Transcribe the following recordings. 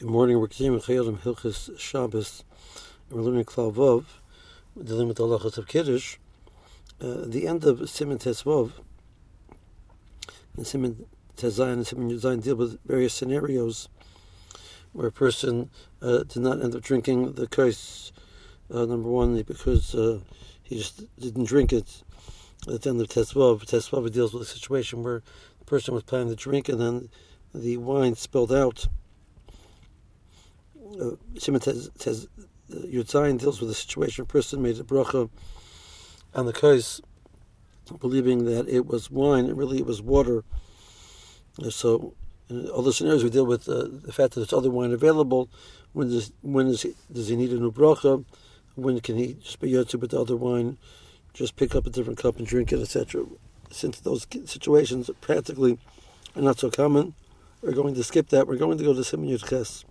Good morning. We're continuing Chayadim Hilchos Shabbos. We're learning Klal Vov, dealing with the halachas of Kiddush. Uh, the end of Siman Tesvov and Siman Tezayin and Siman Yuzayin deal with various scenarios where a person uh, did not end up drinking the kos. Uh, number one, because uh, he just didn't drink it at the end of Tesvov. Tesvov deals with a situation where the person was planning to drink and then the wine spilled out uh, Shimon says uh, Yudzayin deals with a situation. A person made a bracha on the kais, believing that it was wine, and really it was water. Uh, so, in all the scenarios we deal with uh, the fact that there's other wine available. When does when is he, does he need a new bracha? When can he just be with the other wine, just pick up a different cup and drink it, etc. Since those situations practically are not so common, we're going to skip that. We're going to go to Siman Yud Ches.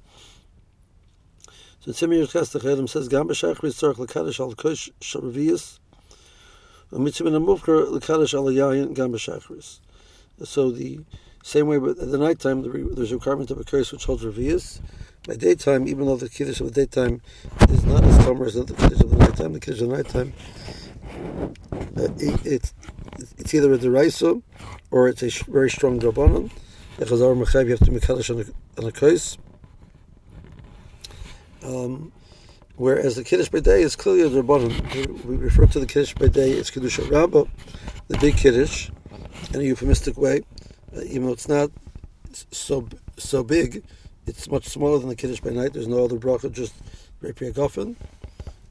So Ches Techedim says, Gam b'shachris tzorach l'kadosh al kosh b'shachris. So the same way, but at the nighttime, there's a requirement of a kos which holds revius. By daytime, even though the kiddush of the daytime is not as common as the kiddush of the nighttime, the kiddush of the nighttime, uh, it, it, it's either a deraisa or it's a very strong drabanan. The chazar mechav you have to make kiddush on a, on a kos. Um, whereas the Kiddush by day is clearly a Rabbanim. We refer to the Kiddush by day as Kiddush Rabbah, the big Kiddush, in a euphemistic way, uh, even though it's not so so big, it's much smaller than the Kiddush by night. There's no other bracha, just Repi Gofen.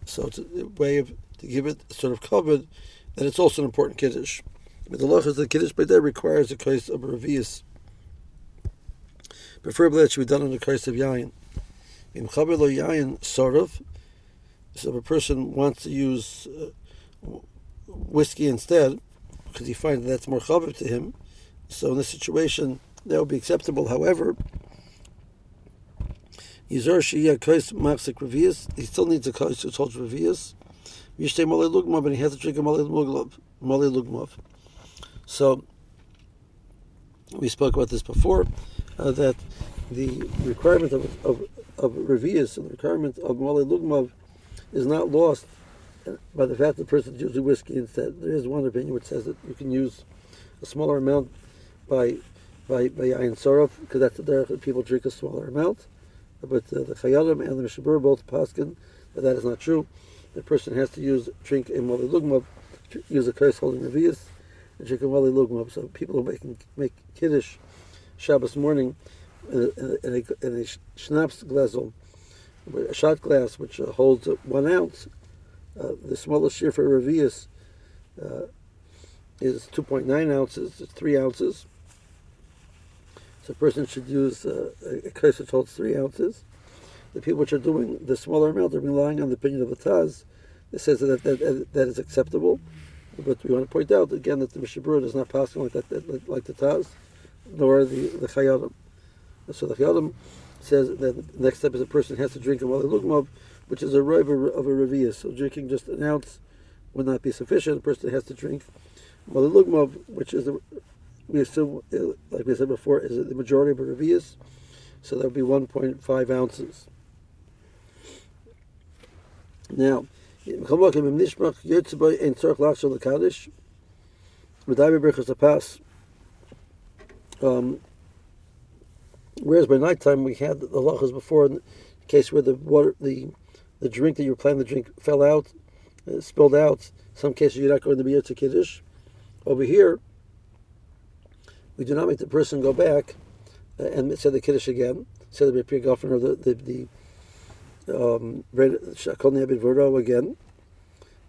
So it's a way of to give it sort of covered that it's also an important Kiddush. But the law is that Kiddush by day requires a case of revius. Preferably that should be done in the case of Yain. Sorov, so if a person wants to use uh, whiskey instead, because he finds that's more chaber to him, so in this situation that would be acceptable. However, he still needs a Kais who holds Revius. And he has to drink a Malay Lugmav. So, we spoke about this before, uh, that the requirement of, of of Revius and the requirement of Mali Lugmav is not lost by the fact that the person uses whiskey instead. There is one opinion which says that you can use a smaller amount by by by Ayin Sorov, because that's the that people drink a smaller amount. But uh, the Chayei Adam and the Mishnah Berurah both paskin that that is not true. The person has to use drink a Mali Lugmav, use a kos holding Revius, and drink a Mali Lugmav. So people who make make Kiddush Shabbos morning in a, in a, a schnapps glassel, a shot glass which holds one ounce. Uh, the smallest shear for Revius uh, is 2.9 ounces, it's 3 ounces. So a person should use uh, a case which holds 3 ounces. The people which are doing the smaller amount are relying on the opinion of the Taz. It says that that, that, that is acceptable. But we want to point out again that the Mishnah Berurah does not pass like that, that, like the Taz, nor the, the. So the Chayei Adam says that the next step is a person has to drink a Mali Lugmav, which is a river of a Revius. So drinking just an ounce would not be sufficient. A person has to drink Mali Lugmav, which is, the, we assume, like we said before, is the majority of a Revius. So that would be 1.5 ounces. Now, um, Whereas by nighttime we had the lachas before in the case where the water, the the drink that you were planning to drink fell out, uh, spilled out. Some cases you're not going to be able to kiddush. Over here, we do not make the person go back uh, and say the kiddush again. Say the Repi Gofen or the the, the um, again,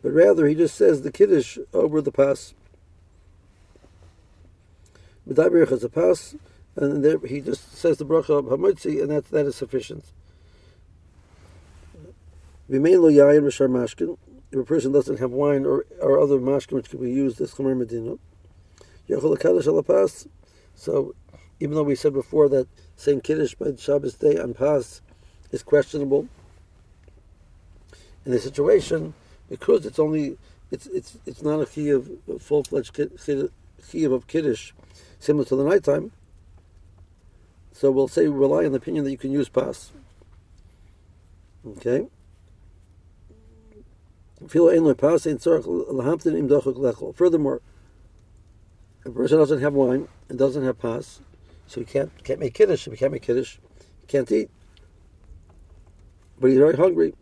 but rather he just says the kiddush over the pass. Medaber a pass and there he just says the bracha of hamotzi, and that that is sufficient. Remain lo yayin rishar mashkin. If a person doesn't have wine or, or other mashkin which can be used as chomer medina, yachol kaddish alapas. So, even though we said before that saying kiddush by Shabbos day on pas is questionable, in this situation, because it's only it's it's it's not a of full fledged key of kiddush, similar to the nighttime So we'll say rely on the opinion that you can use pas. Okay. Furthermore, a person doesn't have wine and doesn't have pas, so he can't can't make kiddush. If he can't make kiddush, he can't eat. But he's very hungry.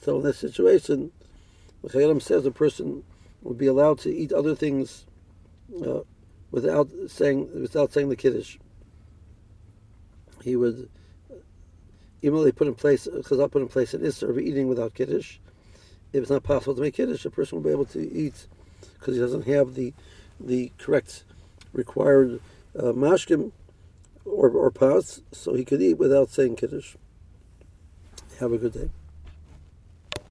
So in this situation, the Chayei Adam says a person would be allowed to eat other things uh, without saying without saying the kiddush. He would, immediately put in place, Chazal put in place an isser of eating without kiddush. If it's not possible to make kiddush, a person will be able to eat because he doesn't have the the correct required uh, mashkin or or pas, so he could eat without saying kiddush. Have a good day.